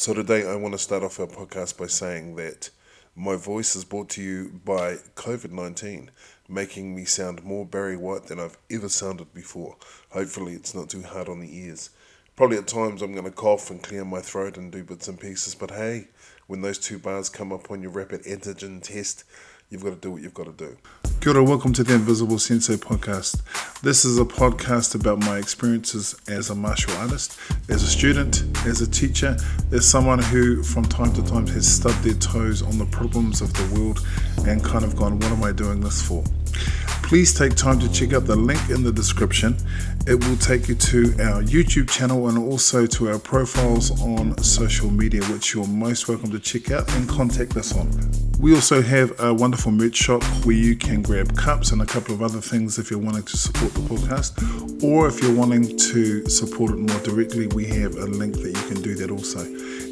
So, today I want to start off our podcast by saying that my voice is brought to you by COVID 19, making me sound more Barry White than I've ever sounded before. Hopefully, it's not too hard on the ears. Probably at times I'm going to cough and clear my throat and do bits and pieces, but hey, when those two bars come up on your rapid antigen test, you've got to do what you've got to do. Kia ora, welcome to the Invisible Sensei podcast. This is a podcast about my experiences as a martial artist, as a student, as a teacher, as someone who from time to time has stubbed their toes on the problems of the world and kind of gone, what am I doing this for? Please take time to check out the link in the description. It will take you to our YouTube channel and also to our profiles on social media, which you're most welcome to check out and contact us on. We also have a wonderful merch shop where you can grab cups and a couple of other things if you're wanting to support the podcast, or if you're wanting to support it more directly, we have a link that you can do that also.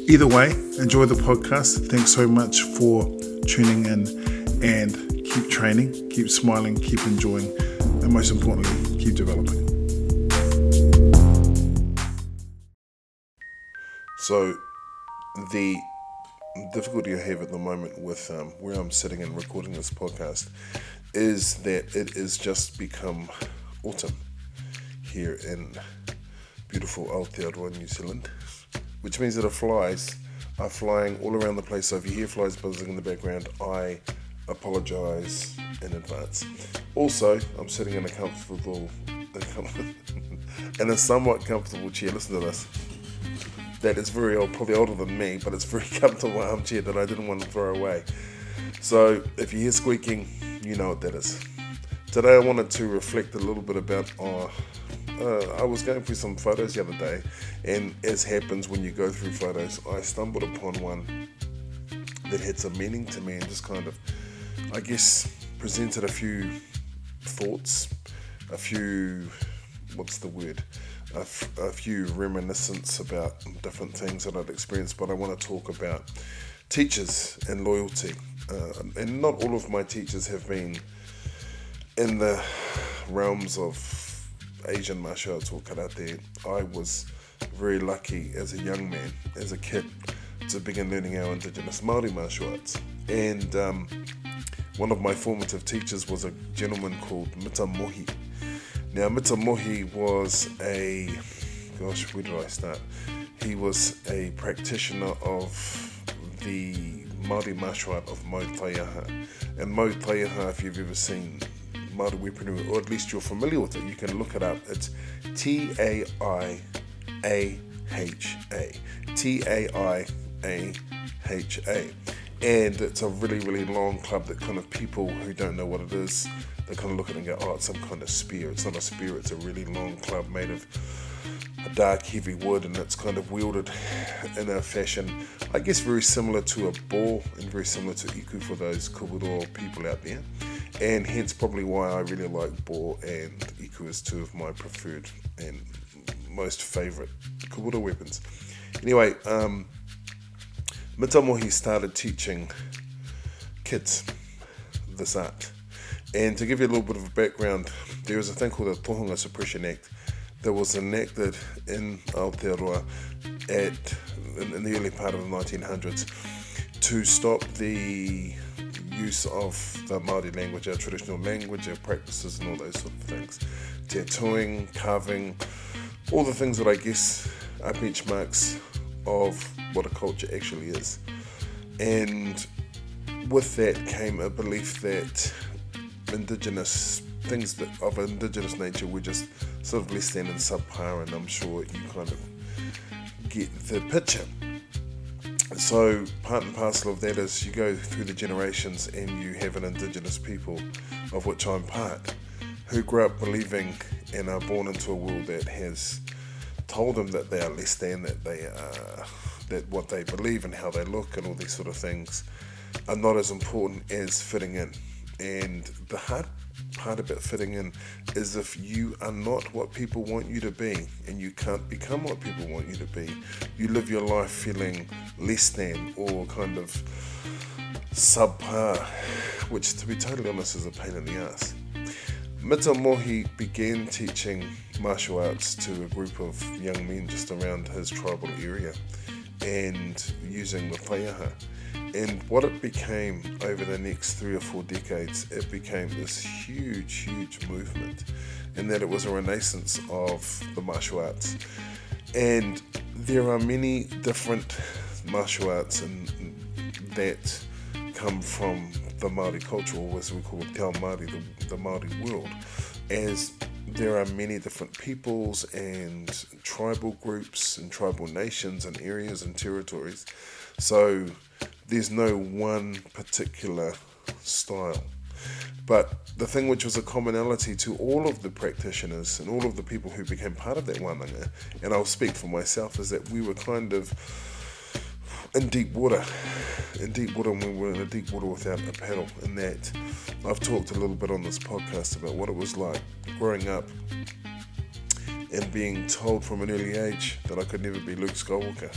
Either way, enjoy the podcast. Thanks so much for tuning in and keep training, keep smiling, keep enjoying, and most importantly, keep developing. So, the difficulty I have at the moment with um, where I'm sitting and recording this podcast is that it has just become autumn here in beautiful Aotearoa, New Zealand, which means that the flies are flying all around the place. So if you hear flies buzzing in the background, I apologise in advance. Also, I'm sitting in a comfortable, in a somewhat comfortable chair. Listen to this. That is very old, probably older than me, but it's very comfortable armchair that I didn't want to throw away. So if you hear squeaking, you know what that is. Today I wanted to reflect a little bit about. Uh, uh, I was going through some photos the other day, and as happens when you go through photos, I stumbled upon one that had some meaning to me and just kind of I guess, presented a few thoughts, a few, what's the word, a, f- a few reminiscence about different things that I'd experienced, but I want to talk about teachers and loyalty. Uh, and not all of my teachers have been in the realms of Asian martial arts or karate. I was very lucky as a young man, as a kid, to begin learning our indigenous Maori martial arts. And um, one of my formative teachers was a gentleman called Mita Mohi. Now, Mita Mohi was a, gosh, where did I start? He was a practitioner of the Māori martial art of Mau Taiaha. And Mau Taiaha, if you've ever seen Māori weaponry, or at least you're familiar with it, you can look it up. It's T A I A H A. T A I A H A and it's a really really long club that kind of people who don't know what it is they kind of look at it and go oh it's some kind of spear. It's not a spear it's a really long club made of a dark heavy wood and it's kind of wielded in a fashion I guess very similar to a bo and very similar to eku for those kobudo people out there. And hence probably why I really like bo and eku as two of my preferred and most favorite kobudo weapons. Anyway um, Mita Mohi started teaching kids this art. And to give you a little bit of a background, there was a thing called the Tohunga Suppression Act that was enacted in Aotearoa at, in, in the early part of the 1900s to stop the use of the Māori language, our traditional language, our practices, and all those sort of things. Tattooing, carving, all the things that I guess are benchmarks of what a culture actually is. And with that came a belief that indigenous things that of indigenous nature were just sort of less than and subpar, and I'm sure you kind of get the picture. So, part and parcel of that is you go through the generations and you have an indigenous people, of which I'm part, who grew up believing and are born into a world that has told them that they are less than, that they are, that what they believe and how they look and all these sort of things are not as important as fitting in. And the hard part about fitting in is if you are not what people want you to be and you can't become what people want you to be, you live your life feeling less than or kind of subpar, which to be totally honest is a pain in the ass. Mita Mohi began teaching martial arts to a group of young men just around his tribal area. And using the taiaha. And what it became over the next three or four decades, it became this huge, huge movement, and that it was a renaissance of the martial arts. And there are many different martial arts and that come from the Maori culture, or as we call it, Te Ao Māori, the, the Maori world, as there are many different peoples and tribal groups and tribal nations and areas and territories. So there's no one particular style. But the thing which was a commonality to all of the practitioners and all of the people who became part of that wānanga, and I'll speak for myself, is that we were kind of in deep water, in deep water, and we were in a deep water without a paddle. And that I've talked a little bit on this podcast about what it was like growing up and being told from an early age that I could never be Luke Skywalker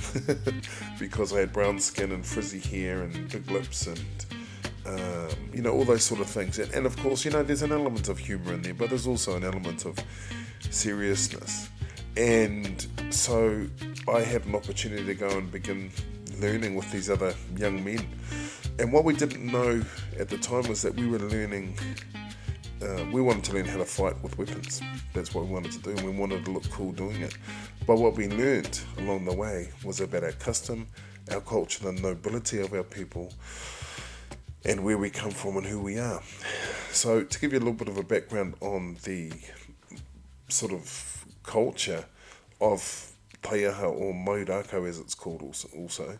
because I had brown skin and frizzy hair and big lips and um, you know all those sort of things. And, and of course, you know, there's an element of humour in there, but there's also an element of seriousness. And so I had an opportunity to go and begin learning with these other young men. And what we didn't know at the time was that we were learning uh, we wanted to learn how to fight with weapons. That's what we wanted to do, and we wanted to look cool doing it. But what we learned along the way was about our custom, our culture, the nobility of our people, and where we come from and who we are. So, to give you a little bit of a background on the sort of culture of Taiaha or Mau rākau, as it's called also, also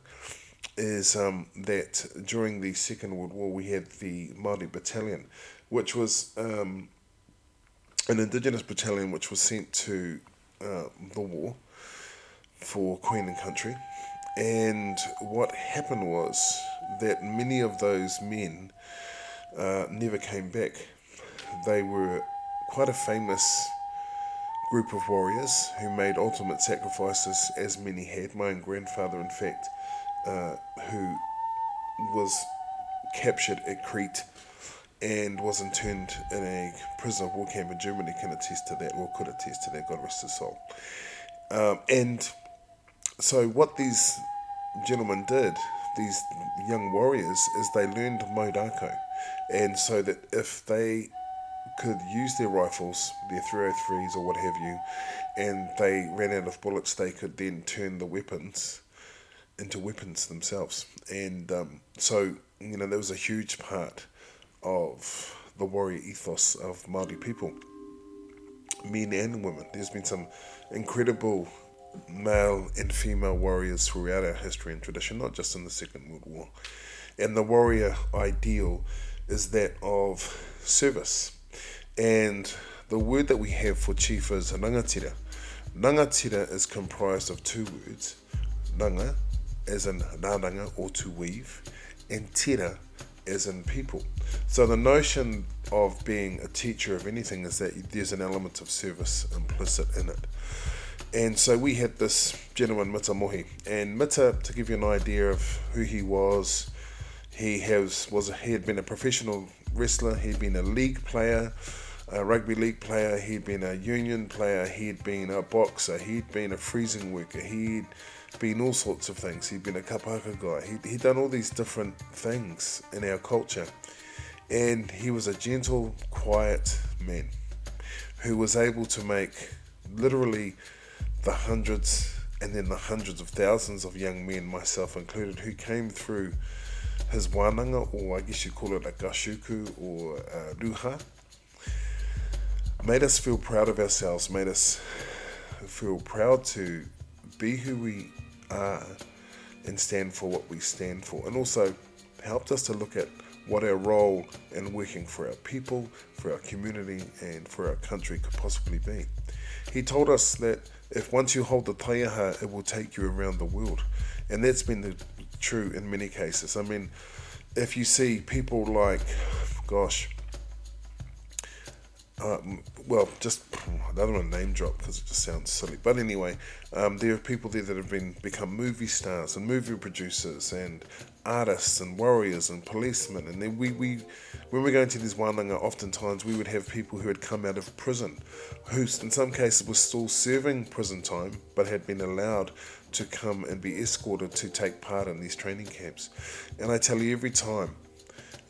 is um, that during the Second World War we had the Māori Battalion, which was um, an indigenous battalion which was sent to uh, the war for Queen and Country. And what happened was that many of those men uh, never came back. They were quite a famous group of warriors who made ultimate sacrifices, as many had. My own grandfather, in fact, uh, who was captured at Crete and was interned in a prisoner of war camp in Germany can attest to that, or could attest to that, God rest his soul. Um, and so, what these gentlemen did, these young warriors, is they learned Mau rākau. And so that if they could use their rifles, their 303s or what have you, and they ran out of bullets, they could then turn the weapons into weapons themselves. And um, so, you know, there was a huge part of the warrior ethos of Māori people, men and women. There's been some incredible male and female warriors throughout our history and tradition, not just in the Second World War. And the warrior ideal is that of service. And the word that we have for chief is rangatira. Rangatira is comprised of two words, ranga, as in raranga or to weave, and tira, as in people. So the notion of being a teacher of anything is that there's an element of service implicit in it. And so we had this gentleman, Mita Mohi. And Mita, to give you an idea of who he was, he has was he had been a professional wrestler, he'd been a league player, a rugby league player, he'd been a union player, he'd been a boxer, he'd been a freezing worker, he'd been all sorts of things. He'd been a kapa haka guy. He, he'd done all these different things in our culture. And he was a gentle, quiet man who was able to make literally the hundreds and then the hundreds of thousands of young men, myself included, who came through his wānanga, or I guess you call it a gashuku or a ruha, made us feel proud of ourselves, made us feel proud to be who we are and stand for what we stand for, and also helped us to look at what our role in working for our people, for our community, and for our country could possibly be. He told us that if once you hold the taiaha, it will take you around the world, and that's been the, true in many cases. I mean, if you see people like, gosh, um, well, just I don't want to name drop because it just sounds silly. But anyway, um, there are people there that have been become movie stars and movie producers and artists and warriors and policemen. And then we, we when we're going to these wānanga, oftentimes we would have people who had come out of prison, who in some cases were still serving prison time, but had been allowed to come and be escorted to take part in these training camps. And I tell you, every time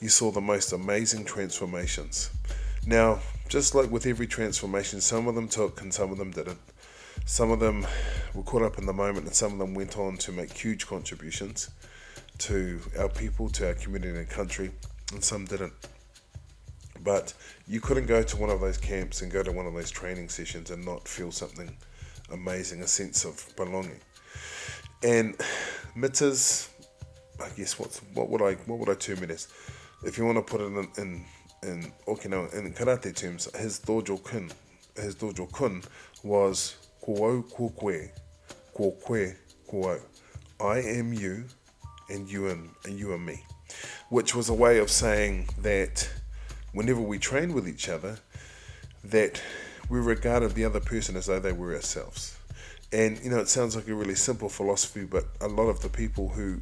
you saw the most amazing transformations. Now, just like with every transformation, some of them took and some of them didn't. Some of them were caught up in the moment, and some of them went on to make huge contributions to our people, to our community and country, and some didn't. But you couldn't go to one of those camps and go to one of those training sessions and not feel something amazing, a sense of belonging. And Mita's, I guess what's what would I what would I term it as? If you want to put it in in, in Okinawa in karate terms, his dojo kun, his dojo kun was kuo kukwe, kuo kwe kuo. I am you, and you and, and you and me, which was a way of saying that whenever we train with each other, that we regarded the other person as though they were ourselves. And you know, it sounds like a really simple philosophy, but a lot of the people who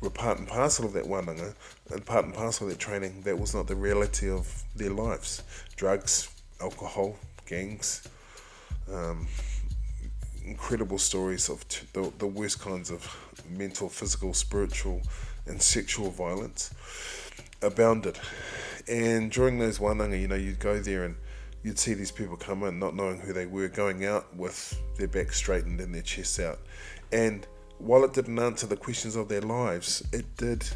were part and parcel of that wānanga and part and parcel of that training, that was not the reality of their lives. Drugs, alcohol, gangs, um, incredible stories of t- the, the worst kinds of mental, physical, spiritual, and sexual violence abounded. And during those wānanga, you know, you'd go there and you'd see these people come in not knowing who they were, going out with their back straightened and their chests out. And while it didn't answer the questions of their lives, it did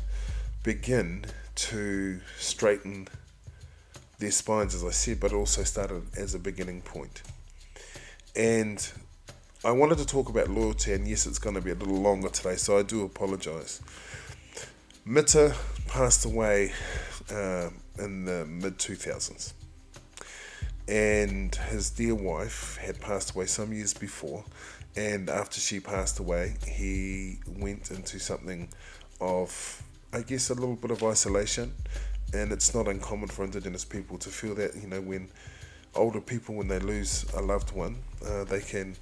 begin to straighten their spines, as I said, but also started as a beginning point. And I wanted to talk about loyalty, and yes, it's going to be a little longer today, so I do apologize. Mita passed away uh, in the mid 2000s and his dear wife had passed away some years before. And after she passed away, he went into something of, I guess, a little bit of isolation. And it's not uncommon for Indigenous people to feel that, you know, when older people, when they lose a loved one, uh, they can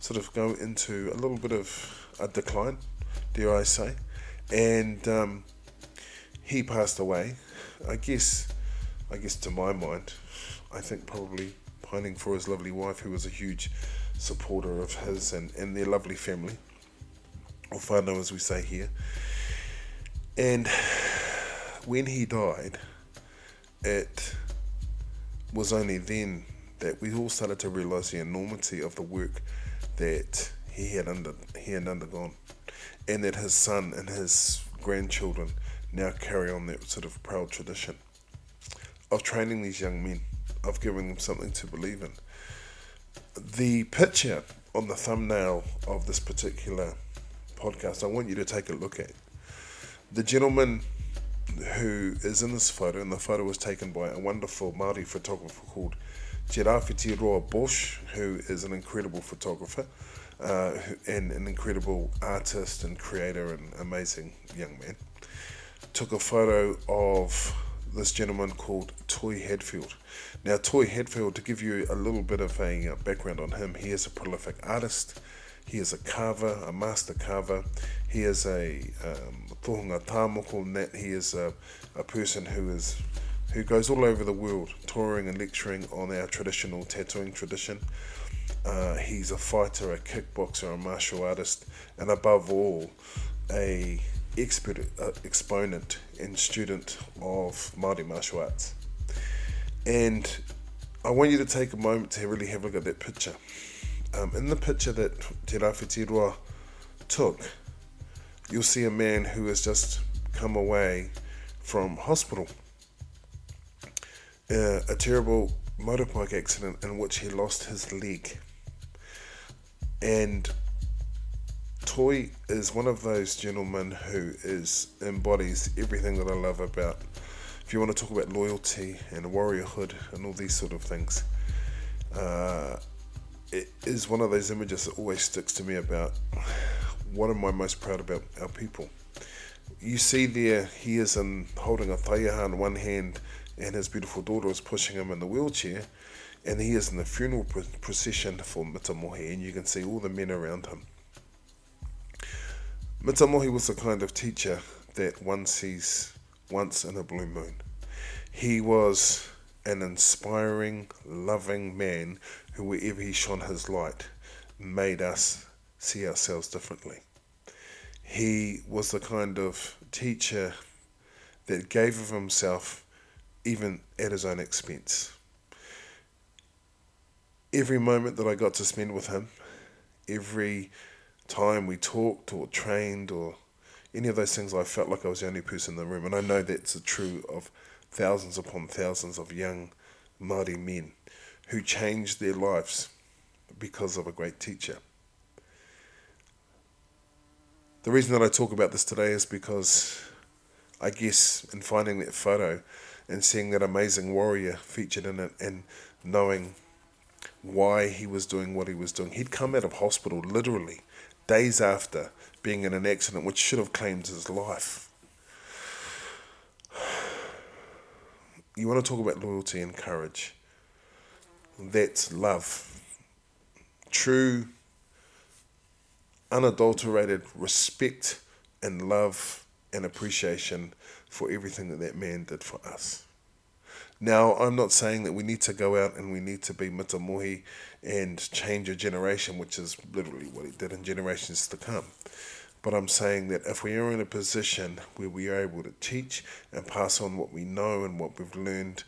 sort of go into a little bit of a decline, dare I say. And um, he passed away. I guess, I guess to my mind, I think probably pining for his lovely wife, who was a huge supporter of his and, and their lovely family, or whānau as we say here. And when he died, it was only then that we all started to realise the enormity of the work that he had under he had undergone, and that his son and his grandchildren now carry on that sort of proud tradition of training these young men of giving them something to believe in. The picture on the thumbnail of this particular podcast, I want you to take a look at. The gentleman who is in this photo, and the photo was taken by a wonderful Māori photographer called Te Rāwhitiroa Bosch, who is an incredible photographer uh, and an incredible artist and creator and amazing young man. Took a photo of this gentleman called Toy Hadfield. Now, Toy Hadfield, to give you a little bit of a background on him, he is a prolific artist. He is a carver, a master carver. He is a um, tohunga tāmoko, that he is a, a person who is who goes all over the world touring and lecturing on our traditional tattooing tradition. Uh, he's a fighter, a kickboxer, a martial artist, and above all, a expert, uh, exponent and student of Māori martial arts. And I want you to take a moment to really have a look at that picture. Um, in the picture that Te Rāwhiti took, you'll see a man who has just come away from hospital. Uh, a terrible motorbike accident in which he lost his leg. And Toi is one of those gentlemen who is embodies everything that I love about. If you want to talk about loyalty and warriorhood and all these sort of things, uh, it is one of those images that always sticks to me about what am I most proud about our people. You see there, he is in holding a taiaha in one hand, and his beautiful daughter is pushing him in the wheelchair, and he is in the funeral procession for Mita Mohi, and you can see all the men around him. Mita Mohi was the kind of teacher that one sees once in a blue moon. He was an inspiring, loving man who, wherever he shone his light, made us see ourselves differently. He was the kind of teacher that gave of himself even at his own expense. Every moment that I got to spend with him, every time we talked or trained or any of those things, I felt like I was the only person in the room. And I know that's true of thousands upon thousands of young Māori men who changed their lives because of a great teacher. The reason that I talk about this today is because I guess in finding that photo and seeing that amazing warrior featured in it and knowing why he was doing what he was doing, he'd come out of hospital literally days after being in an accident which should have claimed his life. You want to talk about loyalty and courage. That's love. True, unadulterated respect and love and appreciation for everything that that man did for us. Now, I'm not saying that we need to go out and we need to be Mita Mohi and change a generation, which is literally what he did in generations to come. But I'm saying that if we are in a position where we are able to teach and pass on what we know and what we've learned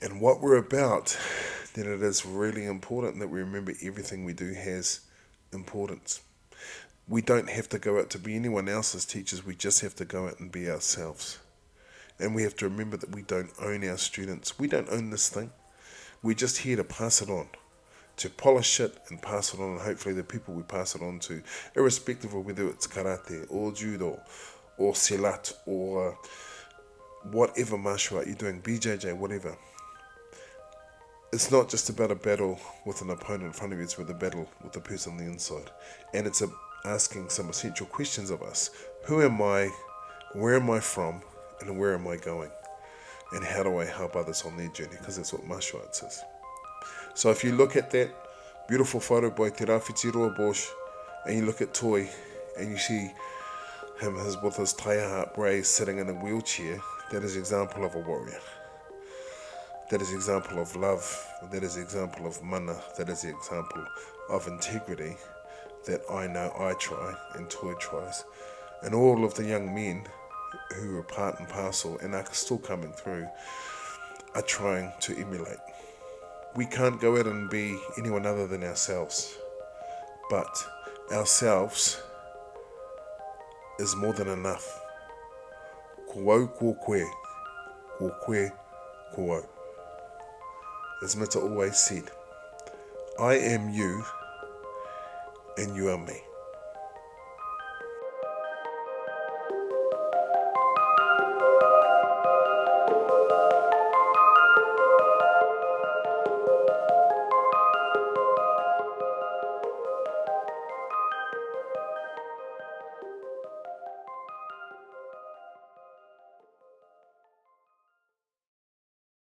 and what we're about, then it is really important that we remember everything we do has importance. We don't have to go out to be anyone else's teachers, we just have to go out and be ourselves. And we have to remember that we don't own our students. We don't own this thing. We're just here to pass it on, to polish it and pass it on, and hopefully the people we pass it on to, irrespective of whether it's karate or judo or silat or uh, whatever martial art you're doing, BJJ, whatever. It's not just about a battle with an opponent in front of you, it's with a battle with the person on the inside. And it's a, asking some essential questions of us. Who am I? Where am I from? And where am I going? And how do I help others on their journey? Because that's what arts is. So if you look at that beautiful photo by Te Rawhiti Roa Bosch, and you look at Toi and you see him his, with his taiaha raised sitting in a wheelchair, that is example of a warrior. That is example of love. That is example of mana. That is the example of integrity that I know I try and Toi tries. And all of the young men who are part and parcel and are still coming through are trying to emulate. We can't go out and be anyone other than ourselves, but ourselves is more than enough. Ko ko koe, ko koe, ko As Mita always said, I am you and you are me.